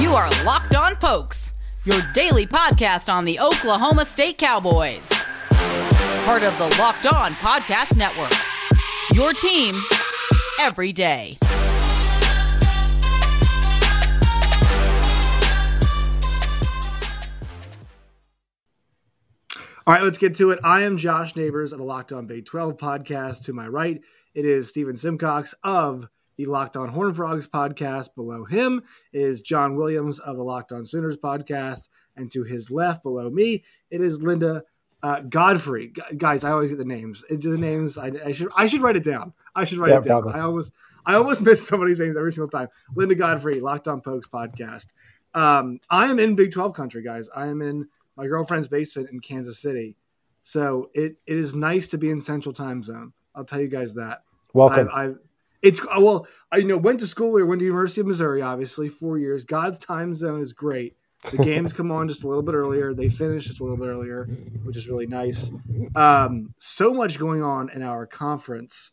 You are Locked On Pokes, your daily podcast on the Oklahoma State Cowboys. Part of the Locked On Podcast Network. Your team every day. All right, let's get to it. I am Josh Neighbors of the Locked On Big 12 podcast. To my right, it is Stephen Simcox of the Locked On Horned Frogs podcast. Below him is John Williams of the Locked On Sooners podcast. And to his left, below me, it is Linda uh, Godfrey. Gu- guys, I always get the names. Into the names, I, I should I should write it down. I should write Yeah, it down. probably. I almost I almost miss somebody's names every single time. Linda Godfrey, Locked On Pokes podcast. Um, I am in Big 12 country, guys. I am in my girlfriend's basement in Kansas City. So it, it is nice to be in Central Time Zone. I'll tell you guys that. Welcome. I, I it's well, I you know went to school or went to University of Missouri, obviously four years. God's time zone is great. The games come on just a little bit earlier. They finish just a little bit earlier, which is really nice. Um, so much going on in our conference.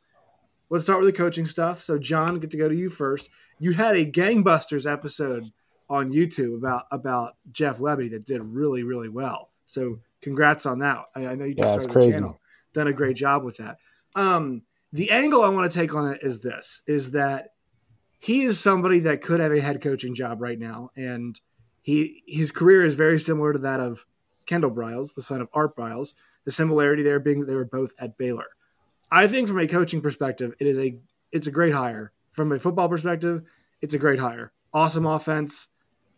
Let's start with the coaching stuff. So, John, get to go to you first. You had a gangbusters episode on YouTube about about Jeff Lebby that did really really well. So, congrats on that. I, I know you just Yeah, started the channel, done a great job with that. Um, the angle I want to take on it is this: is that he is somebody that could have a head coaching job right now, and he his career is very similar to that of Kendall Briles, the son of Art Briles. The similarity there being that they were both at Baylor. I think from a coaching perspective, it is a it's a great hire. From a football perspective, it's a great hire. Awesome offense.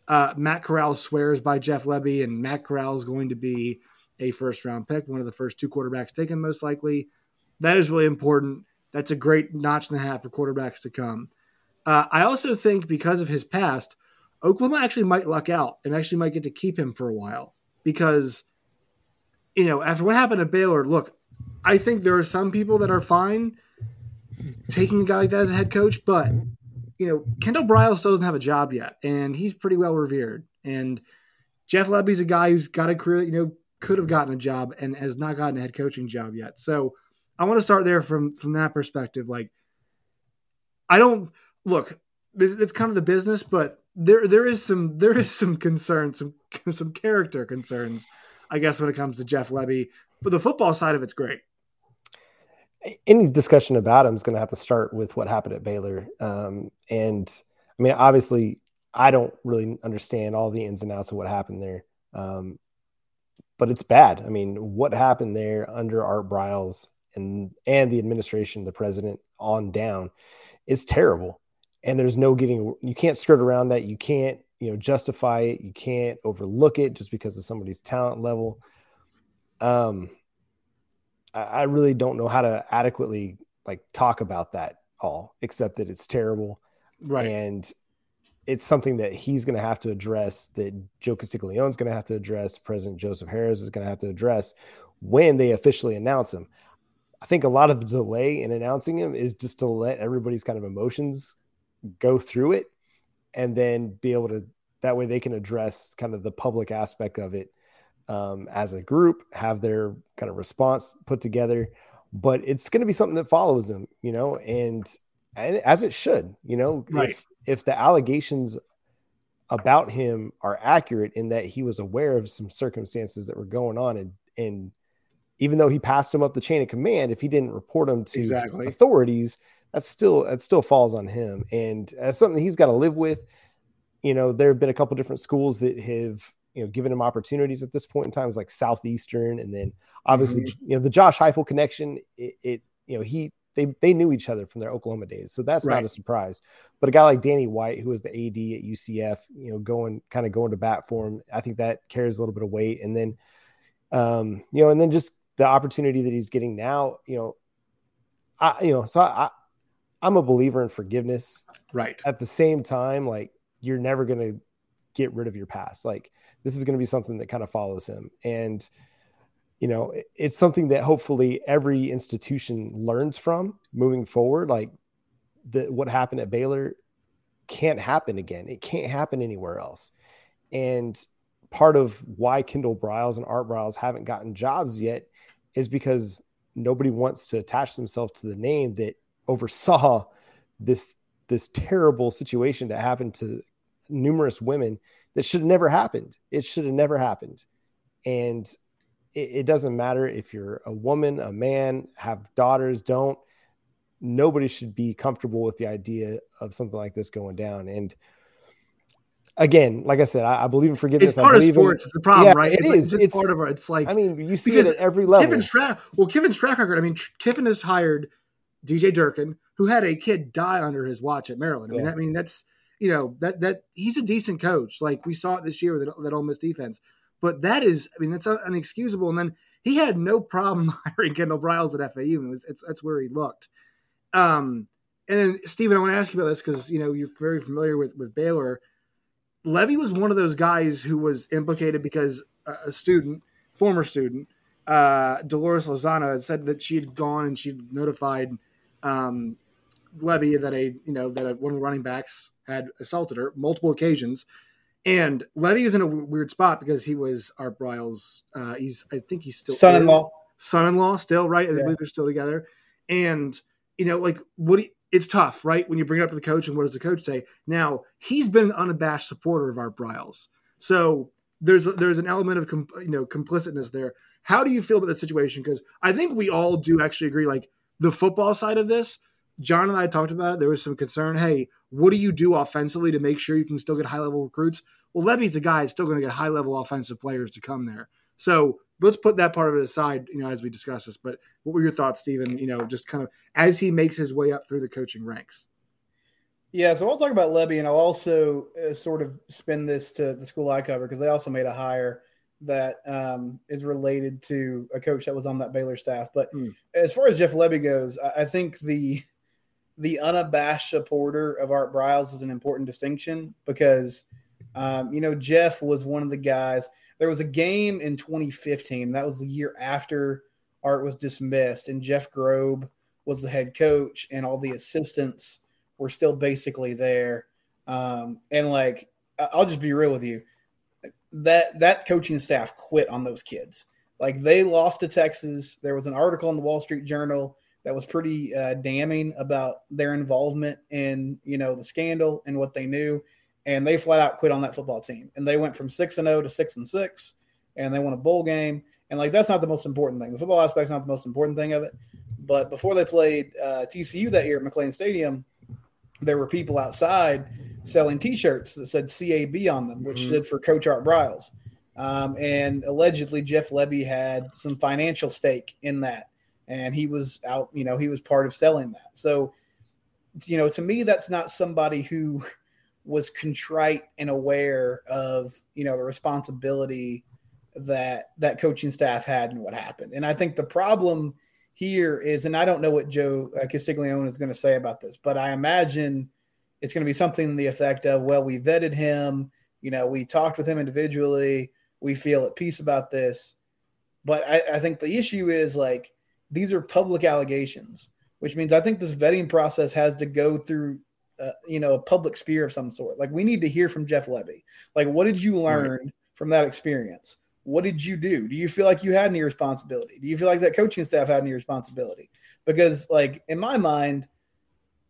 Uh, Matt Corral swears by Jeff Lebby, and Matt Corral is going to be a first round pick, one of the first two quarterbacks taken, most likely. That is really important. That's a great notch and a half for quarterbacks to come. Uh, I also think because of his past, Oklahoma actually might luck out and actually might get to keep him for a while because, you know, after what happened at Baylor, look, I think there are some people that are fine taking a guy like that as a head coach, but you know, Kendall Briles still doesn't have a job yet, and he's pretty well revered. And Jeff Lebby's a guy who's got a career, you know, could have gotten a job and has not gotten a head coaching job yet. So I want to start there from from that perspective. Like, I don't look. It's kind of the business, but there there is some there is some concern, some some character concerns, I guess, when it comes to Jeff Lebby. But the football side of it's great. Any discussion about him is going to have to start with what happened at Baylor. Um, and I mean, obviously, I don't really understand all the ins and outs of what happened there. Um, but it's bad. I mean, what happened there under Art Briles and and the administration, the president on down, is terrible. And there's no getting. You can't skirt around that. You can't you know justify it. You can't overlook it just because of somebody's talent level. Um, I, I really don't know how to adequately like talk about that all, except that it's terrible Right. and it's something that he's going to have to address that Joe Castiglione is going to have to address President Joseph Harroz is going to have to address when they officially announce him I think a lot of the delay in announcing him is just to let everybody's kind of emotions go through it and then be able to that way they can address kind of the public aspect of it um, as a group have their kind of response put together but it's going to be something that follows them you know and and as it should, you know, Right. if if the allegations about him are accurate in that he was aware of some circumstances that were going on and and even though he passed him up the chain of command, if he didn't report them to Exactly. authorities, that's still that still falls on him. And that's something he's got to live with. You know, there have been a couple different schools that have you know given him opportunities at this point in time. It's like Southeastern, and then obviously you know the Josh Heupel connection. It, it you know he they they knew each other from their Oklahoma days, so that's Right. not a surprise. But a guy like Danny White, who was the AD at UCF, you know, going kind of going to bat for him, I think that carries a little bit of weight. And then, um, you know, and then just the opportunity that he's getting now, you know, I you know, so I, I'm a believer in forgiveness. Right. At the same time, like you're never gonna get rid of your past. Like this is gonna be something that kind of follows him, and you know, it- it's something that hopefully every institution learns from moving forward. Like the what happened at Baylor can't happen again. It can't happen anywhere else. And part of why Kendall Briles and Art Briles haven't gotten jobs yet is because nobody wants to attach themselves to the name that oversaw this this terrible situation that happened to numerous women that should have never happened. It should have never happened. And it, it doesn't matter if you're a woman, a man, have daughters, don't. Nobody should be comfortable with the idea of something like this going down. And again, like I said, I, I believe in forgiveness. It's part of sports. In, it's the problem, yeah, right? It it's, is. Like, it's, part of it. It's like I mean, you see it at every level. Well, Kiffin's track record. I mean, Kiffin has hired DJ Durkin, who had a kid die under his watch at Maryland. I mean, yeah. I mean that's you know that that he's a decent coach. Like we saw it this year with that, that Ole Miss defense. But that is, I mean, that's unexcusable. And then he had no problem hiring Kendall Briles at FAU. And it was, it's, that's where he looked. Um, and then, Stephen, I want to ask you about this because, you know, you're very familiar with, with Baylor. Lebby was one of those guys who was implicated because a student, former student, uh, Dolores Lozano had said that she had gone and she notified um, Lebby that a you know that a, one of the running backs had assaulted her multiple occasions, and Lebby is in a weird spot because he was Art Briles. Uh, he's I think he's still son-in-law, son-in-law still right. I believe they're still together, and you know like what. Do you, it's tough, right? When you bring it up to the coach, and what does the coach say? Now he's been an unabashed supporter of Art Briles, so there's there's an element of com, you know complicitness there. How do you feel about the situation? Because I think we all do actually agree. Like the football side of this, John and I talked about it. There was some concern. Hey, what do you do offensively to make sure you can still get high level recruits? Well, Lebby's the guy that's still going to get high level offensive players to come there. So let's put that part of it aside, you know, as we discuss this. But what were your thoughts, Stephen? You know, just kind of as he makes his way up through the coaching ranks. Yeah, so I'll talk about Lebby, and I'll also uh, sort of spin this to the school I cover because they also made a hire that um, is related to a coach that was on that Baylor staff. But mm. as far as Jeff Lebby goes, I, I think the the unabashed supporter of Art Briles is an important distinction because um, you know Jeff was one of the guys. There was a game in 2015 that was the year after Art was dismissed, and Jeff Grobe was the head coach, and all the assistants were still basically there. Um, and like, I'll just be real with you that that coaching staff quit on those kids. Like they lost to Texas. There was an article in the Wall Street Journal that was pretty uh, damning about their involvement in you know the scandal and what they knew, and they flat out quit on that football team. And they went from six and zero oh to six and six, and they won a bowl game. And like that's not the most important thing. The football aspect's not the most important thing of it. But before they played uh, TCU that year at McLane Stadium, there were people outside selling T-shirts that said CAB on them, which mm-hmm. stood for Coach Art Briles. Um, and allegedly, Jeff Lebby had some financial stake in that, and he was out. You know, he was part of selling that. So, you know, to me, that's not somebody who was contrite and aware of you know the responsibility that that coaching staff had and what happened. And I think the problem here is, and I don't know what Joe uh, Castiglione is going to say about this, but I imagine it's going to be something the effect of, well, we vetted him, you know, we talked with him individually, we feel at peace about this. But I, I think the issue is like these are public allegations, which means I think this vetting process has to go through, uh, you know, a public sphere of some sort. Like we need to hear from Jeff Lebby. Like, what did you learn right. from that experience? What did you do? Do you feel like you had any responsibility? Do you feel like that coaching staff had any responsibility? Because, like, in my mind,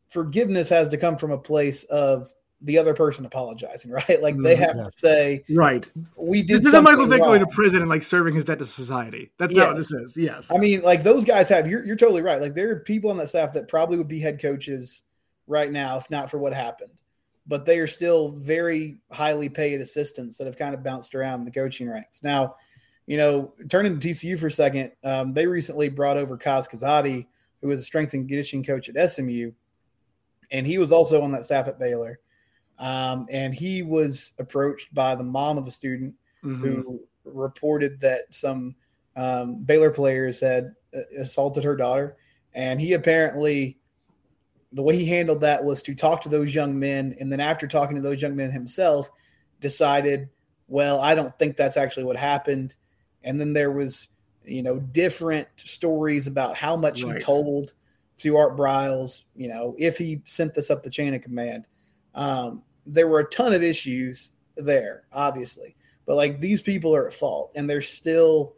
forgiveness has to come from a place of the other person apologizing, right? Like they have yeah. to say, right, we did. This isn't Michael Vick going to prison and like serving his debt to society. That's yes. not what this is. Yes, I mean, like those guys have. You're you're totally right. Like there are people on that staff that probably would be head coaches right now if not for what happened, but they are still very highly paid assistants that have kind of bounced around the coaching ranks. Now, you know, turning to TCU for a second, um, they recently brought over Kaz Kazadi, who was a strength and conditioning coach at SMU and he was also on that staff at Baylor. Um, and he was approached by the mom of a student mm-hmm. who reported that some um, Baylor players had uh, assaulted her daughter, and he apparently the way he handled that was to talk to those young men, and then after talking to those young men himself, decided, well, I don't think that's actually what happened. And then there was, you know, different stories about how much right. he told to Art Briles, you know, if he sent this up the chain of command. Um, there were a ton of issues there, obviously, but like these people are at fault and they're still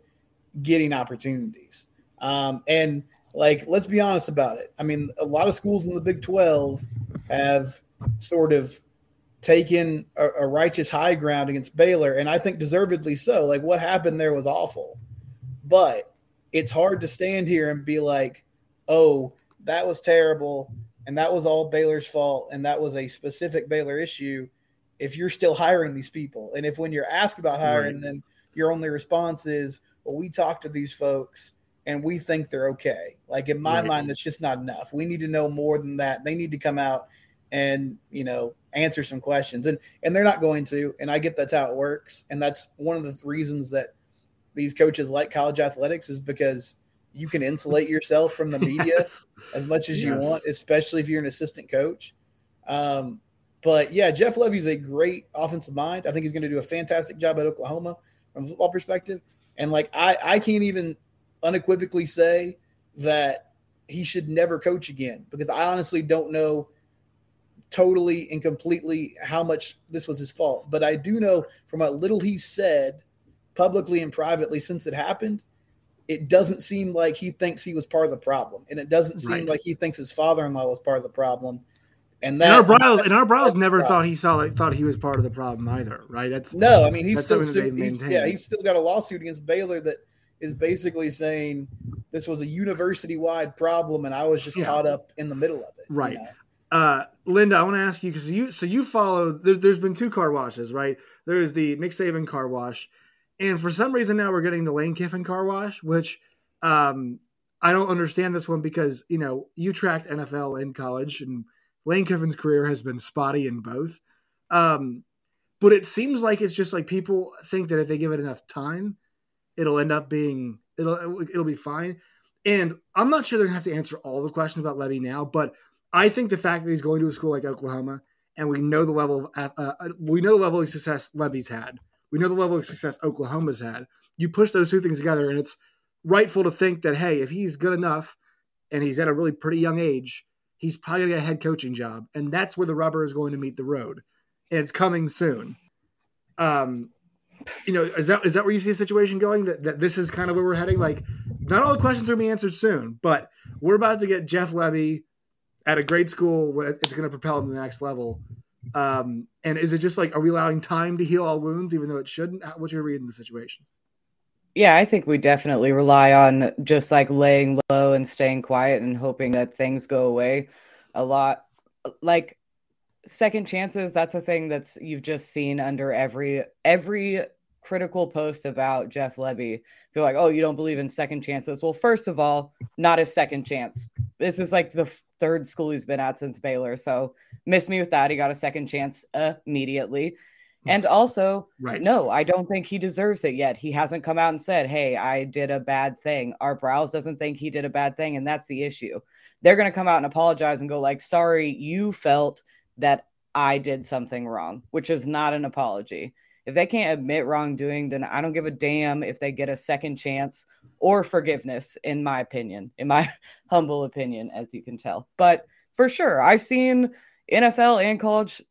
getting opportunities. Um, and like, let's be honest about it. I mean, a lot of schools in the Big 12 have sort of taken a, a, righteous high ground against Baylor, and I think deservedly so. Like what happened there was awful, but it's hard to stand here and be like, "Oh, that was terrible, and that was all Baylor's fault, and that was a specific Baylor issue." If you're still hiring these people, and if when you're asked about hiring right. them, your only response is, "Well, we talked to these folks." And we think they're okay. Like in my right. mind, that's just not enough. We need to know more than that. They need to come out and you know answer some questions and and they're not going to and i get that's how it works and that's one of the reasons that these coaches like college athletics is because you can insulate yourself from the media yes. as much as yes. you want especially if you're an assistant coach um, but yeah jeff lebby is a great offensive mind i think he's going to do a fantastic job at oklahoma from a football perspective and like i i can't even unequivocally say that he should never coach again because i honestly don't know totally and completely how much this was his fault. But I do know from what little he said publicly and privately since it happened, it doesn't seem like he thinks he was part of the problem. And it doesn't seem right. like he thinks his father in law was part of the problem. And that and Art Briles and Art Briles never thought he saw like thought he was part of the problem either, right? That's no, I mean he's still he's, yeah, he's still got a lawsuit against Baylor that is basically saying this was a university wide problem and I was just yeah. caught up in the middle of it. Right. You know? Uh, Linda, I want to ask you because you so you follow. There, has been two car washes, right? There is the Nick Saban car wash, and for some reason now we're getting the Lane Kiffin car wash, which um, I don't understand this one because you know you tracked NFL in college, and Lane Kiffin's career has been spotty in both. Um, but it seems like it's just like people think that if they give it enough time, it'll end up being it'll it'll be fine. And I'm not sure they're gonna have to answer all the questions about Lebby now, but I think the fact that he's going to a school like Oklahoma, and we know the level of uh, uh, we know the level of success Lebby's had, we know the level of success Oklahoma's had. You push those two things together, and it's rightful to think that hey, if he's good enough, and he's at a really pretty young age, he's probably gonna get a head coaching job, and that's where the rubber is going to meet the road, and it's coming soon. Um, you know, is that is that where you see the situation going? That that this is kind of where we're heading. Like, not all the questions are gonna be answered soon, but we're about to get Jeff Lebby at a great school it's going to propel him to the next level um, and is it just like are we allowing time to heal all wounds even though it shouldn't what's your read in the situation yeah i think we definitely rely on just like laying low and staying quiet and hoping that things go away a lot like second chances that's a thing that's you've just seen under every every critical post about jeff lebby feel like oh you don't believe in second chances well first of all not a second chance this is like the third school he's been at since Baylor. So miss me with that. He got a second chance immediately. And also, right. no, I don't think he deserves it yet. He hasn't come out and said, Hey, I did a bad thing. Art Briles doesn't think he did a bad thing. And that's the issue. They're going to come out and apologize and go, like, sorry, you felt that I did something wrong, which is not an apology. If they can't admit wrongdoing, then I don't give a damn if they get a second chance or forgiveness, in my opinion, in my humble opinion, as you can tell. But for sure, I've seen NFL and college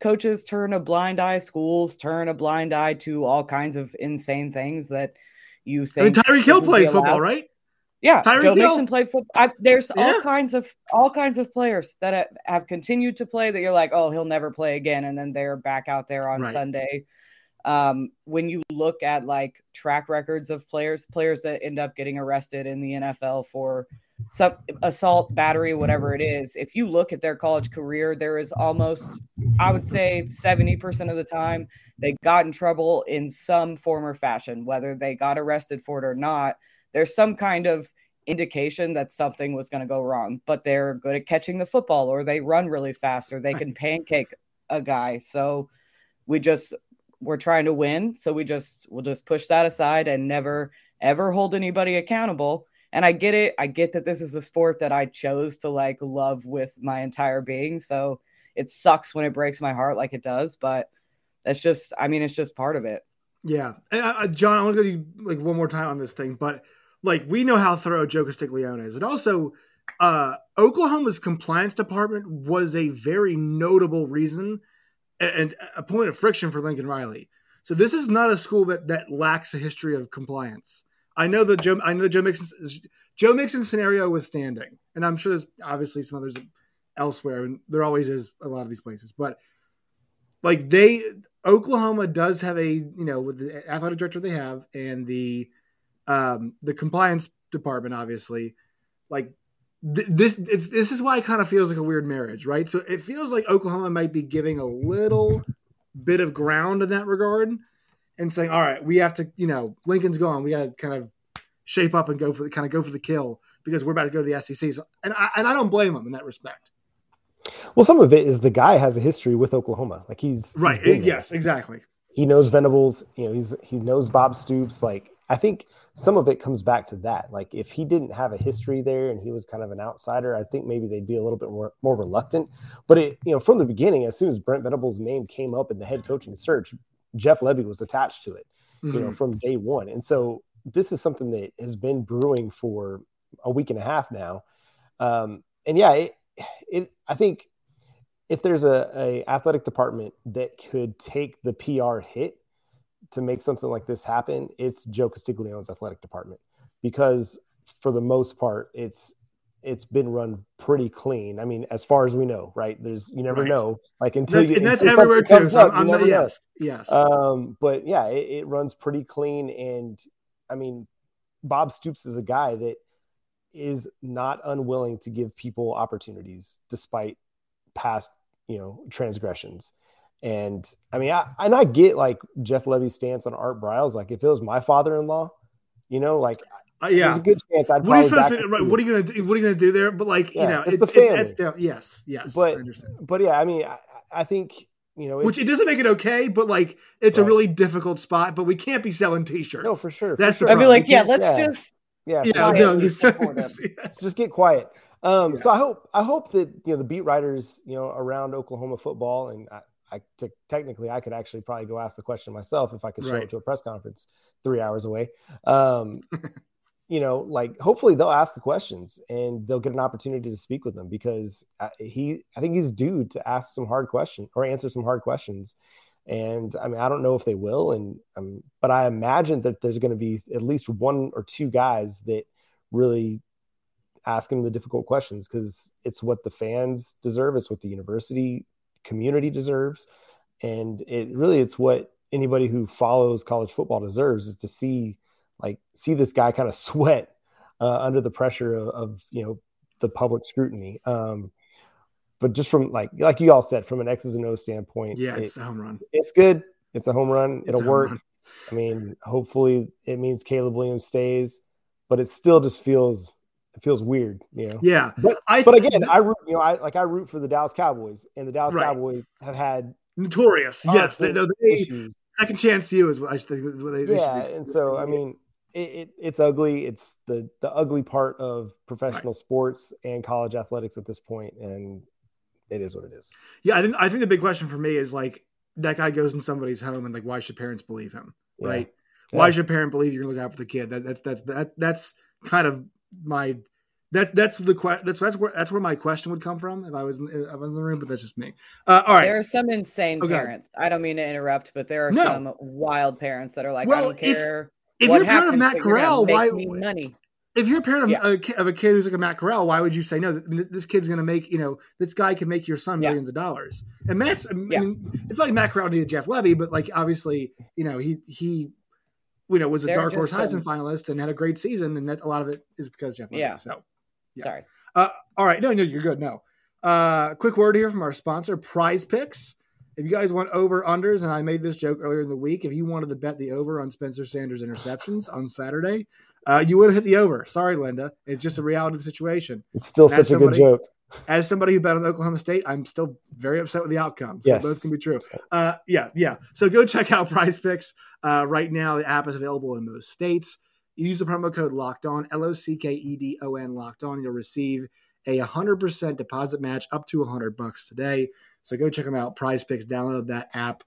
coaches turn a blind eye, schools turn a blind eye to all kinds of insane things that you think. I mean, Tyreek Hill plays football, right? Yeah, Tyreek Joe Hill. Mixon played football. I, there's yeah. all kinds of all kinds of players that have, have, continued to play that you're like, oh, he'll never play again, and then they're back out there on right. Sunday um, when you look at like track records of players, players that end up getting arrested in the NFL for some assault, battery, whatever it is, if you look at their college career, there is almost, I would say, 70% of the time they got in trouble in some form or fashion, whether they got arrested for it or not. There's some kind of indication that something was going to go wrong, but they're good at catching the football or they run really fast or they can pancake a guy. So we just we're trying to win. So we just we'll just push that aside and never ever hold anybody accountable. And i get it. I get that this is a sport that i chose to like love with my entire being. So it sucks when it breaks my heart like it does but that's just i mean it's just part of it. Yeah. Uh, john i want to go you like one more time on this thing but like we know how thorough joe castiglione is and also uh oklahoma's compliance department was a very notable reason and a point of friction for Lincoln Riley. So this is not a school that that lacks a history of compliance. I know the Joe I know the Joe Mixon Joe Mixon scenario withstanding, and I'm sure there's obviously some others elsewhere, and there always is a lot of these places. But like they Oklahoma does have a you know with the athletic director they have and the um the compliance department obviously like th- this it's this is why it kind of feels like a weird marriage right so it feels like Oklahoma might be giving a little bit of ground in that regard and saying all right we have to you know Lincoln's gone we got to kind of shape up and go for the kind of go for the kill because we're about to go to the SEC so, and I and I don't blame them in that respect well, some of it is the guy has a history with Oklahoma. Like he's right. he's yes, exactly. He knows Venables. You know, he's he knows Bob Stoops. Like I think some of it comes back to that. Like if he didn't have a history there and he was kind of an outsider, I think maybe they'd be a little bit more more reluctant. But it, you know, from the beginning, as soon as Brent Venables' name came up in the head coaching search, Jeff Lebby was attached to it. Mm-hmm. You know, mm-hmm. from day one. And so this is something that has been brewing for a week and a half now. Um, and yeah, it, it I think if there's a, a athletic department that could take the PR hit to make something like this happen, it's Joe Castiglione's athletic department because for the most part, it's it's been run pretty clean. I mean, as far as we know, right? There's you never right. know, like until that's, you, and that's everywhere too. So up, I'm, I'm yes, know. yes. Um, but yeah, it, it runs pretty clean, and I mean, Bob Stoops is a guy that is not unwilling to give people opportunities despite past you know transgressions and i mean i and i get like jeff lebby's stance on art briles like if it was my father-in-law you know like uh, yeah, there's a good chance I'd. What are you supposed to? Right, what are you gonna do? What are you gonna do there? But like, yeah, you know, it's, it's the family. It's, it's down, yes, yes. But but yeah, I mean, I, I think you know, which it doesn't make it okay, but like, it's right. a really difficult spot. But we can't be selling T-shirts. No, for sure. That's for sure. I'd be like, yeah, let's yeah. just yeah, yeah, no, just, yes. just get quiet. Um, yeah. So I hope I hope that you know the beat writers you know around Oklahoma football, and I, I t- technically I could actually probably go ask the question myself if I could show right. up to a press conference three hours away. Um, you know, like hopefully they'll ask the questions and they'll get an opportunity to speak with them because he I think he's due to ask some hard questions or answer some hard questions. And I mean, I don't know if they will, and um, but I imagine that there's going to be at least one or two guys that really ask him the difficult questions because it's what the fans deserve. It's what the university community deserves. And it really, it's what anybody who follows college football deserves is to see, like, see this guy kind of sweat uh, under the pressure of, of, you know, the public scrutiny. Um, but just from like, like you all said, from an X's and O standpoint, yeah, it's it, a home run. It's good. It's a home run. It'll work. Run. I mean, hopefully it means Caleb Williams stays, but it still just feels it feels weird, you know. Yeah, but I but again, I you know, I like I root for the Dallas Cowboys, and the Dallas right. Cowboys have had notorious. Yes, they, they, second chance you is what I think. They, yeah, and so I mean, it, it, it's ugly. It's the the ugly part of professional right. sports and college athletics at this point, and it is what it is. Yeah, I think I think the big question for me is like that guy goes in somebody's home, and like, why should parents believe him? Yeah. Right? Yeah. Why should a parent believe you're gonna look out for the kid? That, that's that's that that's kind of my that that's the question. That's that's where that's where my question would come from if I was in, if I was in the room. But that's just me. Uh, all right. There are some insane okay. parents. I don't mean to interrupt, but there are no. some wild parents that are like, well, I don't care. If, if you're a parent of Matt Corral, why money? If you're a parent of, yeah. a, of, a, kid who's like a Matt Corral, why would you say no? This kid's going to make you know this guy can make your son millions yeah. of dollars. And Matt's, I mean, it's like Matt Corral needed Jeff Lebby, but like obviously, you know, he he you know, was a dark horse Heisman finalist and had a great season, and that a lot of it is because Jeff. Yeah. So, yeah. sorry. Uh, all right, no, no, you're good. No. Uh, quick word here from our sponsor, Prize Picks. If you guys want over unders, and I made this joke earlier in the week, if you wanted to bet the over on Spencer Sanders interceptions on Saturday, uh, you would have hit the over. Sorry, Linda. It's just a reality of the situation. It's still such a good joke as somebody who bet on Oklahoma State, I'm still very upset with the outcome. So yes. both can be true. Uh, yeah, yeah. So go check out Prize Picks uh, right now. The app is available in most states. Use the promo code Locked On L O C K E D O N Locked On. You'll receive a 100% deposit match up to 100 bucks today. So go check them out. Prize Picks. Download that app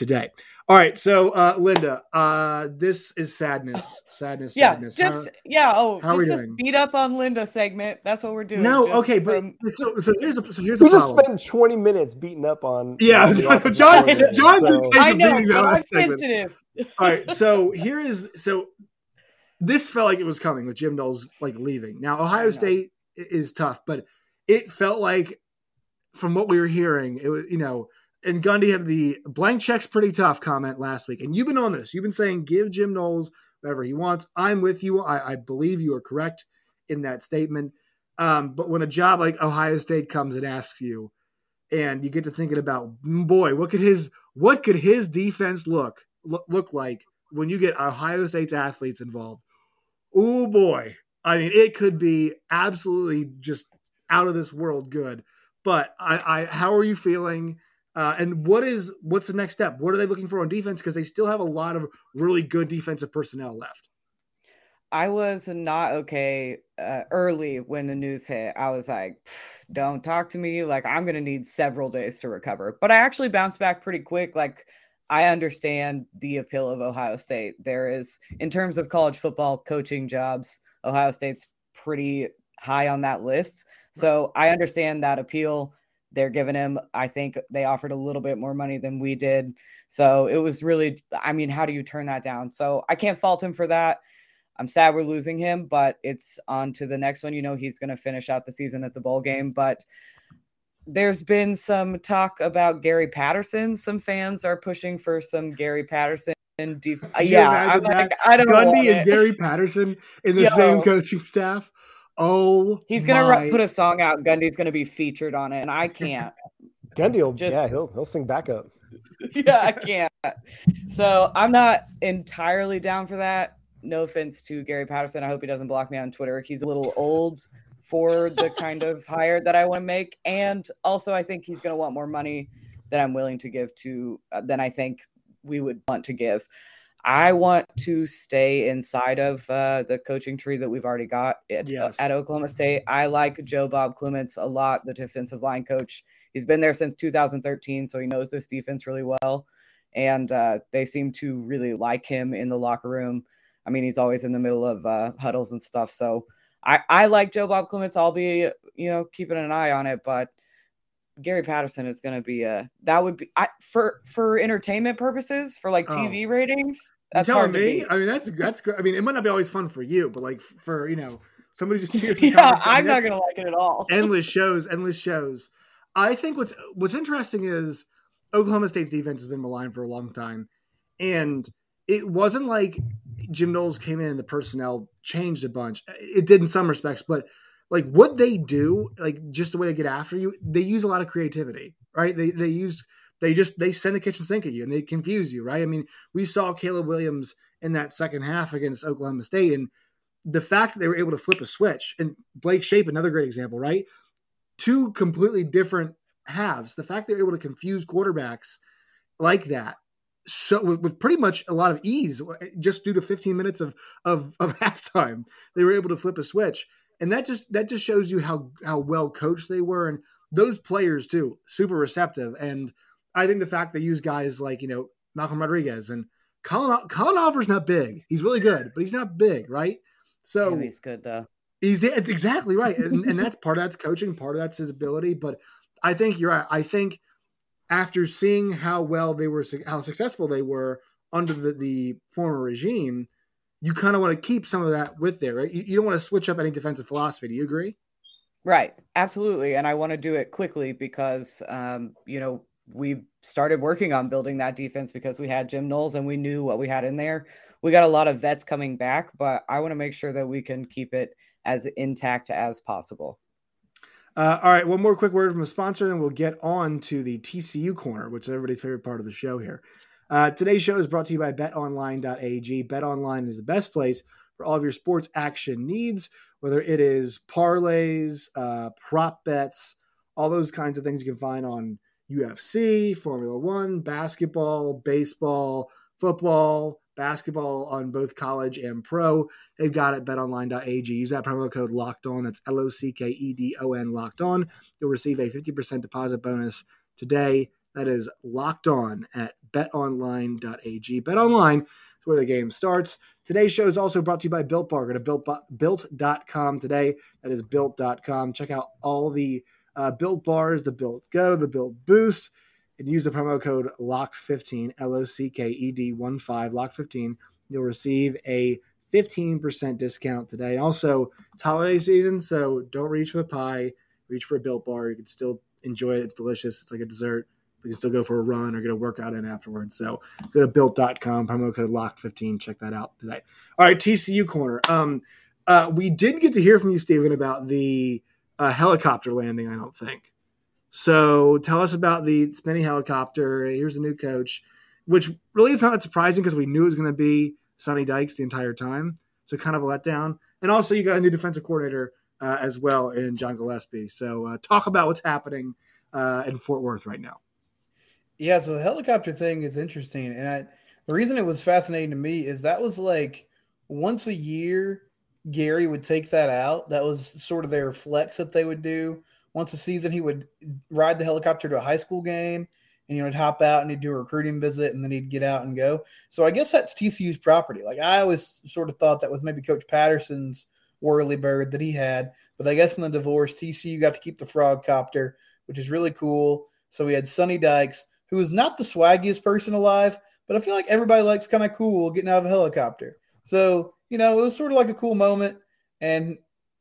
today. All right, so uh, Linda, uh, this is sadness, sadness, yeah, sadness. Just how, yeah, oh, how just this beat up on Linda segment. That's what we're doing. No, okay, from... but so, so here's a so here's we a just spent 20 minutes beating up on. Yeah, John, John did take I know, beating that last segment. Sensitive. All right, so here is so this felt like it was coming with Jim Knowles like leaving. Now Ohio State is tough, but it felt like from what we were hearing, it was you know and Gundy had the blank checks pretty tough comment last week. And you've been on this. You've been saying give Jim Knowles whatever he wants. I'm with you. I, I believe you are correct in that statement. Um, but when a job like Ohio State comes and asks you, and you get to thinking about, boy, what could his what could his defense look look, look like when you get Ohio State's athletes involved? Oh boy, I mean, it could be absolutely just out of this world good. But I, I how are you feeling? Uh, and what is what's the next step? What are they looking for on defense? Because they still have a lot of really good defensive personnel left. I was not okay uh, early when the news hit. I was like, "Don't talk to me." Like I'm gonna need several days to recover. But I actually bounced back pretty quick. Like I understand the appeal of Ohio State. There is, in terms of college football coaching jobs, Ohio State's pretty high on that list. So I understand that appeal. They're giving him i think they offered a little bit more money than we did. So it was really i mean how do you turn that down? So i can't fault him for that. I'm sad we're losing him but it's on to the next one. You know he's going to finish out the season at the bowl game but there's been some talk about gary patterson some fans are pushing for some gary patterson def- uh, yeah I'm like, i don't gundy and gary patterson in the Yo. same coaching staff Oh, he's gonna my. put a song out. Gundy's gonna be featured on it, and I can't. Gundy will just yeah, he'll he'll sing backup. yeah, I can't. So I'm not entirely down for that. No offense to Gary Patterson. I hope he doesn't block me on Twitter. He's a little old for the kind of hire that I want to make, and also I think he's gonna want more money than I'm willing to give to uh, than I think we would want to give. I want to stay inside of uh, the coaching tree that we've already got at, yes. at Oklahoma State. I like Joe Bob Clements a lot, the defensive line coach. He's been there since 2013, so he knows this defense really well. And uh, they seem to really like him in the locker room. I mean, he's always in the middle of uh, huddles and stuff. So I, I like Joe Bob Clements. I'll be, you know, keeping an eye on it. But Gary Patterson is going to be a that would be I, for for entertainment purposes for like TV oh. ratings. That's you telling me. I mean, that's that's great. I mean, it might not be always fun for you, but like for you know somebody just yeah, I'm not going to like it at all. endless shows, endless shows. I think what's what's interesting is Oklahoma State's defense has been maligned for a long time, and it wasn't like Jim Knowles came in and the personnel changed a bunch. It did in some respects, but like what they do, like just the way they get after you, they use a lot of creativity, right? They they use they just they send the kitchen sink at you and they confuse you, right? I mean, we saw Caleb Williams in that second half against Oklahoma State, and the fact that they were able to flip a switch, and Blake Shapen, another great example, right? Two completely different halves. The fact they're able to confuse quarterbacks like that so with, with, pretty much a lot of ease just due to 15 minutes of, of of halftime they were able to flip a switch and that just that just shows you how how well coached they were, and those players too, super receptive. And I think the fact they use guys like you know Malcolm Rodriguez and Collin Collin Oliver's not big. He's really good, but he's not big, right? So yeah, he's good though. He's exactly right, and, and that's part of that's coaching, part of that's his ability. But I think you're right. I think after seeing how well they were, how successful they were under the, the former regime, you kind of want to keep some of that with there, right? You, you don't want to switch up any defensive philosophy. Do you agree? Right, absolutely. And I want to do it quickly because, um, you know, we started working on building that defense because we had Jim Knowles and we knew what we had in there. We got a lot of vets coming back, but I want to make sure that we can keep it as intact as possible. Uh, all right, one more quick word from a sponsor, and we'll get on to the TCU corner, which is everybody's favorite part of the show here. Uh, today's show is brought to you by betonline.ag. BetOnline is the best place for all of your sports action needs, whether it is parlays, uh, prop bets, all those kinds of things you can find on UFC, Formula One, basketball, baseball, football, basketball on both college and pro. They've got it betonline.ag. Use that promo code locked on. That's L O C K E D O N locked on. You'll receive a 50% deposit bonus today. That is locked on at betonline.ag. BetOnline is where the game starts. Today's show is also brought to you by Built Bar. Go to built, built.com today. That is built.com. Check out all the uh, Built Bars, the Built Go, the Built Boost, and use the promo code LOCKED15, L O C K E D 1 5, LOCKED15. You'll receive a 15% discount today. Also, it's holiday season, so don't reach for the pie, reach for a Built Bar. You can still enjoy it. It's delicious. It's like a dessert you can still go for a run or get a workout in afterwards. So go to built.com, promo code locked15. Check that out today. All right, TCU corner. Um, uh, we didn't get to hear from you, Stephen, about the uh, helicopter landing, I don't think. So tell us about the spinning helicopter. Here's a new coach, which really is not surprising because we knew it was going to be Sonny Dykes the entire time. So kind of a letdown. And also, you got a new defensive coordinator uh, as well in John Gillespie. So uh, talk about what's happening uh, in Fort Worth right now. Yeah, so the helicopter thing is interesting, and I, the reason it was fascinating to me is that was like once a year Gary would take that out. That was sort of their flex that they would do. Once a season, he would ride the helicopter to a high school game, and you know, he'd hop out and he'd do a recruiting visit, and then he'd get out and go. So I guess that's TCU's property. Like I always sort of thought that was maybe Coach Patterson's whirly bird that he had, but I guess in the divorce, TCU got to keep the frog copter, which is really cool. So we had Sonny Dykes who is not the swaggiest person alive, but I feel like everybody likes kind of cool getting out of a helicopter. So, you know, it was sort of like a cool moment. And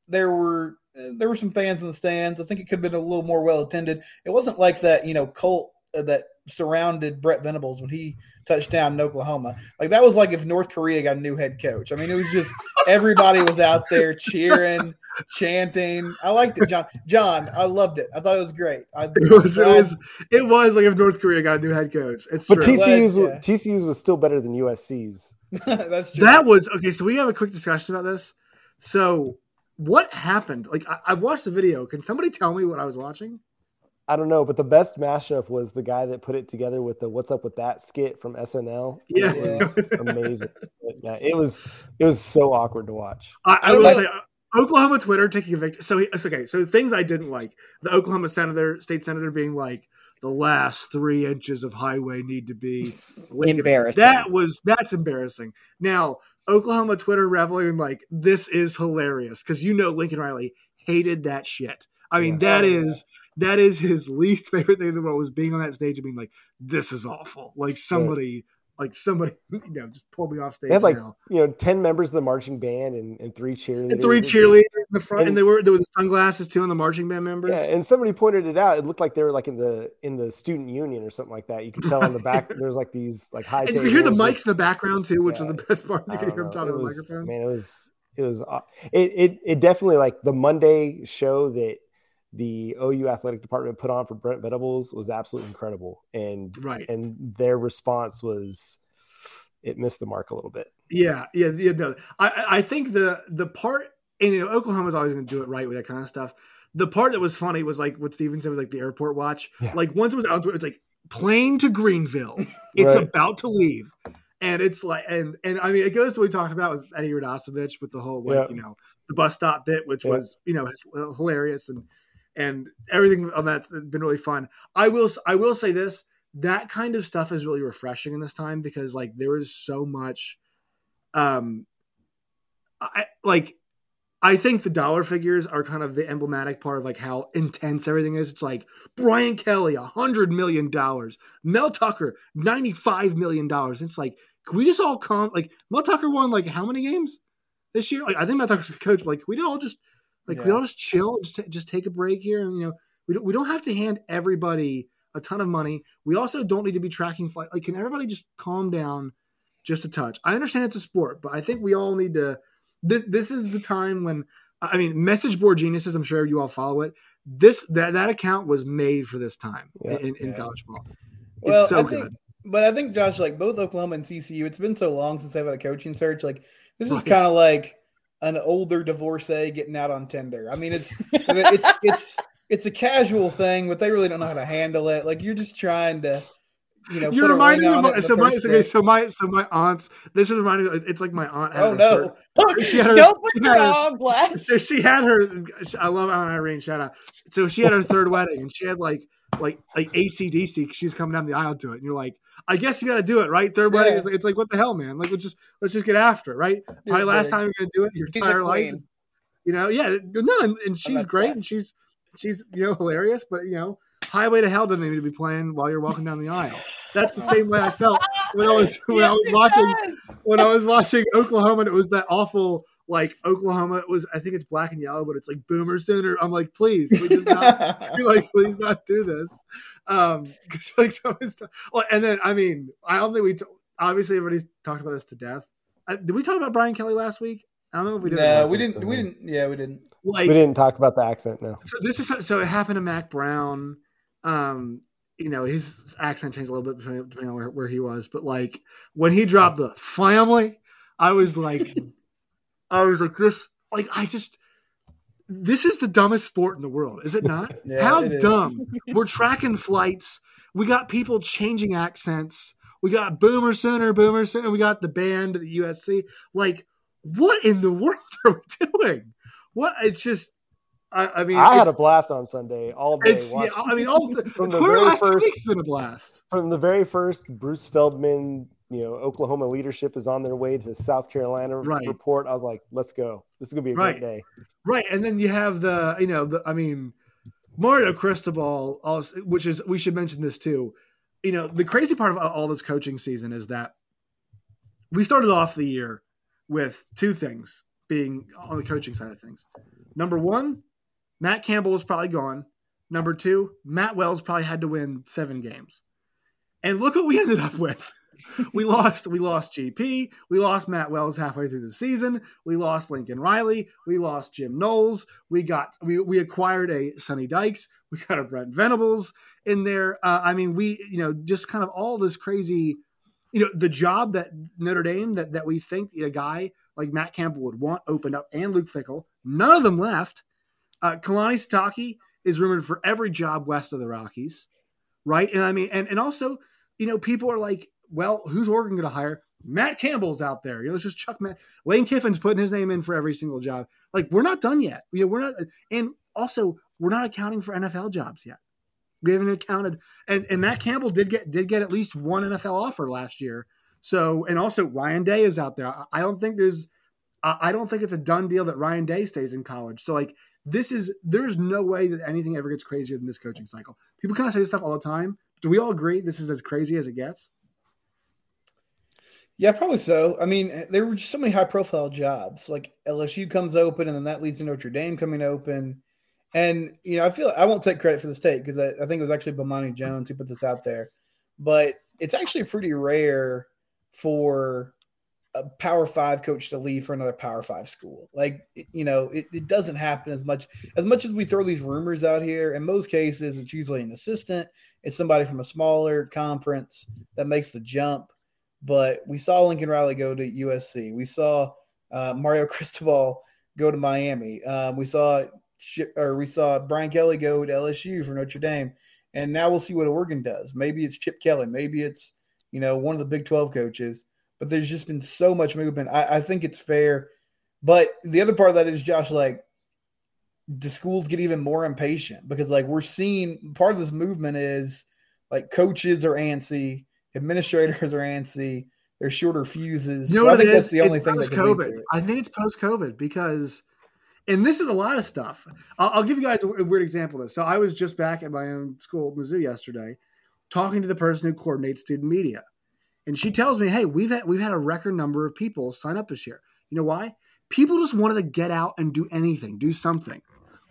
there were there were some fans in the stands. I think it could have been a little more well attended. It wasn't like that, you know, cult uh, that surrounded Brent Venables when he touched down in Oklahoma. Like that was like if North Korea got a new head coach. I mean, it was just everybody was out there cheering, chanting. I liked it, John. John, I loved it. I thought it was great. I, it, was, it was it was like if North Korea got a new head coach. It's but true. TCU's yeah. TCU's was still better than USC's. That's true. That was okay. So we have a quick discussion about this. So what happened? Like I, I watched the video. Can somebody tell me what I was watching? I don't know, but the best mashup was the guy that put it together with the "What's Up with That" skit from SNL. Yeah, it was amazing. yeah, it was it was so awkward to watch. I, I will say, Oklahoma Twitter taking a victory. So it's okay. So things I didn't like: the Oklahoma senator, state senator, being like, "The last three inches of highway need to be embarrassing." That was that's embarrassing. Now Oklahoma Twitter reveling like this is hilarious because you know Lincoln Riley hated that shit. I mean, yeah. that oh, is that is his least favorite thing in the world was being on that stage and being like, "This is awful." Like somebody, like somebody, you know, just pulled me off stage. They had like now. you know ten members of the marching band and, and three cheerleaders. And three cheerleaders in the front, and, and they were there was sunglasses too on the marching band members. Yeah, and somebody pointed it out. It looked like they were like in the in the student union or something like that. You could tell in the back there's like these like high. And you hear the mics in the background too, which yeah, was the best part. You could hear them talking on the microphones. Man, it was it was it, it it definitely like the Monday show that the OU athletic department put on for Brent Venables was absolutely incredible. And right. and their response was it missed the mark a little bit. Yeah, yeah, yeah. No. I I think the the part and you know Oklahoma's always going to do it right with that kind of stuff. The part that was funny was like what Stephen said was like the airport watch. Yeah. Like once it was out, it's like plane to Greenville. It's right. about to leave. And it's like, and and I mean, it goes to what we talked about with Eddie Radosevich with the whole like, yeah. you know, the bus stop bit, which yeah. was you know hilarious and and everything on that's been really fun. I will I will say this that kind of stuff is really refreshing in this time because like there is so much um I like I think the dollar figures are kind of the emblematic part of like how intense everything is. It's like Brian Kelly, a hundred million dollars, Mel Tucker, ninety-five million dollars. It's like, can we just all come? Like Mel Tucker won like how many games this year? Like I think Mel Tucker's coach. Like we all just like yeah. we all just chill, just just take a break here, and you know we don't we don't have to hand everybody a ton of money. We also don't need to be tracking flight. Like, can everybody just calm down just a touch? I understand it's a sport, but I think we all need to. This this is the time when I mean, message board geniuses. I'm sure you all follow it. This that that account was made for this time yeah. in, in yeah. college ball. It's well, so I good. Think, but I think Josh, like both Oklahoma and TCU, it's been so long since I've had a coaching search. Like this is kind of like an older divorcee getting out on Tinder. I mean, it's it's it's it's a casual thing, but they really don't know how to handle it. Like you're just trying to, you know. You're reminding me. Of, so my okay, so my so my aunts. This is reminding me. It's like my aunt. oh no! Third, she had her, don't put your on blast. So she had her. I love Aunt Irene. Shout out. So she had her third wedding, and she had like like like ACDC because she was coming down the aisle to it, and you're like, I guess you got to do it, right? Third wedding, yeah. it's, like, it's like what the hell, man? Like let's just let's just get after it, right? Probably last time you're gonna do it your entire life. You know, yeah, no, and, and she's great, and she's she's you know hilarious, but you know, Highway to Hell doesn't need to be playing while you're walking down the aisle. That's the same way I felt when I was when yes, I was watching does. when I was watching Oklahoma. and It was that awful like Oklahoma was I think it's black and yellow, but it's like Boomer Sooner. I'm like, please, we just not like please not do this. Um, cause like some stuff. Well, and then I mean, I don't think we t- obviously everybody's talked about this to death. Uh, did we talk about Brian Kelly last week? I don't know if we did. No, we didn't. We didn't. Yeah, we didn't. Like we didn't talk about the accent. No. So this is so it happened to Mack Brown. Um, you know, his accent changed a little bit depending on where, where he was, but like when he dropped the family, I was like, I was like, this, like, I just, this is the dumbest sport in the world, is it not? Yeah, How it dumb. We're tracking flights. We got people changing accents. We got Boomer Sooner, Boomer Sooner. We got the band the USC. Like, what in the world are we doing? What? It's just, I, I mean, I had a blast on Sunday all day. it's yeah, I mean, all the, From the Twitter very first- week's been a blast. from the very first, Bruce Feldman, you know, Oklahoma leadership is on their way to South Carolina Right. report. I was like, let's go. This is gonna be a Right. great day. Right, and then you have the you know the I mean Mario Cristobal, also, which is we should mention this too. You know the crazy part of all this coaching season is that we started off the year with two things being on the coaching side of things. Number one, Matt Campbell is probably gone. Number two, Matt Wells probably had to win seven games, and look what we ended up with. we lost we lost GP. We lost Matt Wells halfway through the season. We lost Lincoln Riley. We lost Jim Knowles. We got we we acquired a Sonny Dykes. We got a Brent Venables in there. Uh, I mean, we you know just kind of all this crazy, you know, the job that Notre Dame that that we think a guy like Matt Campbell would want opened up, and Luke Fickell. None of them left. Uh, Kalani Sitake is rumored for every job west of the Rockies, right? And I mean, and and also, you know, people are like, well, who's Oregon going to hire? Matt Campbell's out there. You know, it's just Chuck Matt. Lane Kiffin's putting his name in for every single job. Like, we're not done yet. You know, we're not, and also we're not accounting for NFL jobs yet. We haven't accounted, and and Matt Campbell did get did get at least one NFL offer last year. So, and also Ryan Day is out there. I, I don't think there's, I I don't think it's a done deal that Ryan Day stays in college. So, like, this is there's no way that anything ever gets crazier than this coaching cycle. People kind of say this stuff all the time. Do we all agree this is as crazy as it gets? Yeah, probably so. I mean, there were just so many high profile jobs. Like LSU comes open, and then that leads to Notre Dame coming open. And you know, I feel I won't take credit for the state because I, I think it was actually Bomani Jones who put this out there. But it's actually pretty rare for a Power Five coach to leave for another Power Five school. Like you know, it, it doesn't happen as much as much as we throw these rumors out here. In most cases, it's usually an assistant. It's somebody from a smaller conference that makes the jump but we saw Lincoln Riley go to USC. We saw uh, Mario Cristobal go to Miami. Um, we saw or we saw Brian Kelly go to LSU for Notre Dame, and now we'll see what Oregon does. Maybe it's Chip Kelly. Maybe it's you know one of the Big Twelve coaches. But there's just been so much movement. I, I think it's fair. But the other part of that is Josh, like, do schools get even more impatient because like we're seeing part of this movement is like coaches are antsy administrators are antsy. They're shorter fuses. You know So I think that's the only It's thing that post-COVID. I think it's post COVID because, and this is a lot of stuff. I'll, I'll give you guys a, a weird example of this. So I was just back at my own school, Mizzou, yesterday, talking to the person who coordinates student media, and she tells me, "Hey, we've had we've had a record number of people sign up this year. You know why? People just wanted to get out and do anything, do something."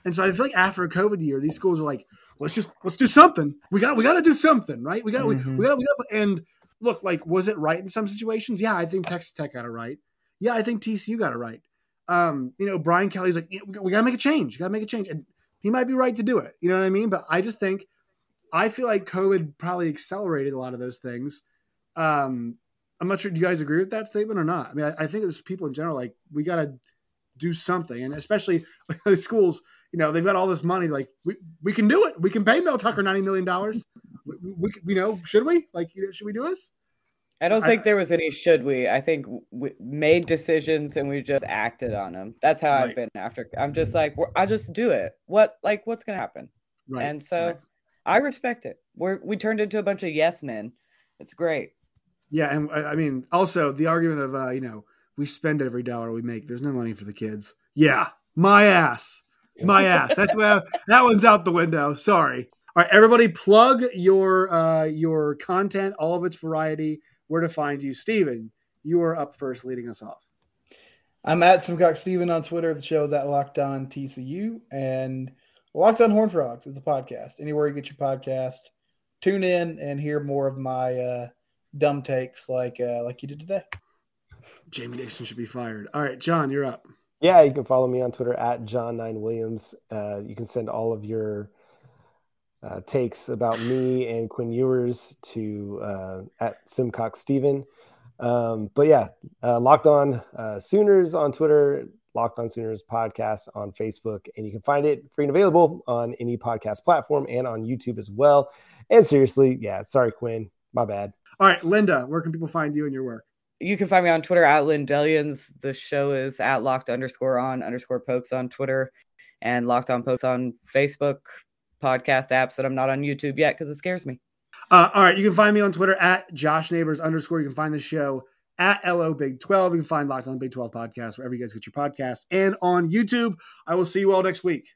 And so I feel like after a COVID year, these schools are like, "Let's just let's do something. We got we got to do something, right? We got Mhm. we, we got we got." And look, like, was it right in some situations? Yeah, I think Texas Tech got it right. Yeah, I think TCU got it right. Um, you know, Brian Kelly's like, "Yeah, we got to make a change. Got to make a change, and he might be right to do it. You know what I mean? But I just think, I feel like COVID probably accelerated a lot of those things. Um, I'm not sure. Do you guys agree with that statement or not? I mean, I, I think it's people in general like we got to do something, and especially the schools. You know, they've got all this money. Like we we can do it. We can pay Mel Tucker ninety million dollars. We, we, you know, should we? Like, you know, should we do this? I don't I- think there was any should we. I think we made decisions and we just acted on them. That's how Right. I've been after. I'm just like, I'll just do it. What, like, what's gonna happen? Right. and so right. I respect it. We're we turned into a bunch of yes men. It's great. Yeah, and I mean, also the argument of uh, you know we spend every dollar we make. There's no money for the kids. Yeah, my ass, my ass. That's where that one's out the window. Sorry. All right, everybody, plug your uh, your content, all of its variety. Where to find you, Stephen. You are up first, leading us off. I'm at Simcox Stephen on Twitter. The show is at Locked On TCU and Locked On Horned Frogs is a podcast. Anywhere you get your podcast, tune in and hear more of my uh, dumb takes like uh, like you did today. Jamie Dixon should be fired. All right, John, you're up. Yeah, you can follow me on Twitter at John9Williams. Uh, you can send all of your uh, takes about me and Quinn Ewers to uh, at Simcox Stephen. Um, but yeah, uh, Locked On uh, Sooners on Twitter, Locked On Sooners podcast on Facebook, and you can find it free and available on any podcast platform and on YouTube as well. And seriously, yeah, sorry, Quinn, my bad. All right, Linda, where can people find you and your work? You can find me on Twitter at Lindellians. The show is at locked underscore on underscore pokes on Twitter and locked on pokes on Facebook, podcast apps that I'm not on YouTube yet because it scares me. Uh, all right, you can find me on Twitter at Josh Neighbors underscore. You can find the show at LO Big 12. You can find Locked on Big 12 podcast wherever you guys get your podcast and on YouTube. I will see you all next week.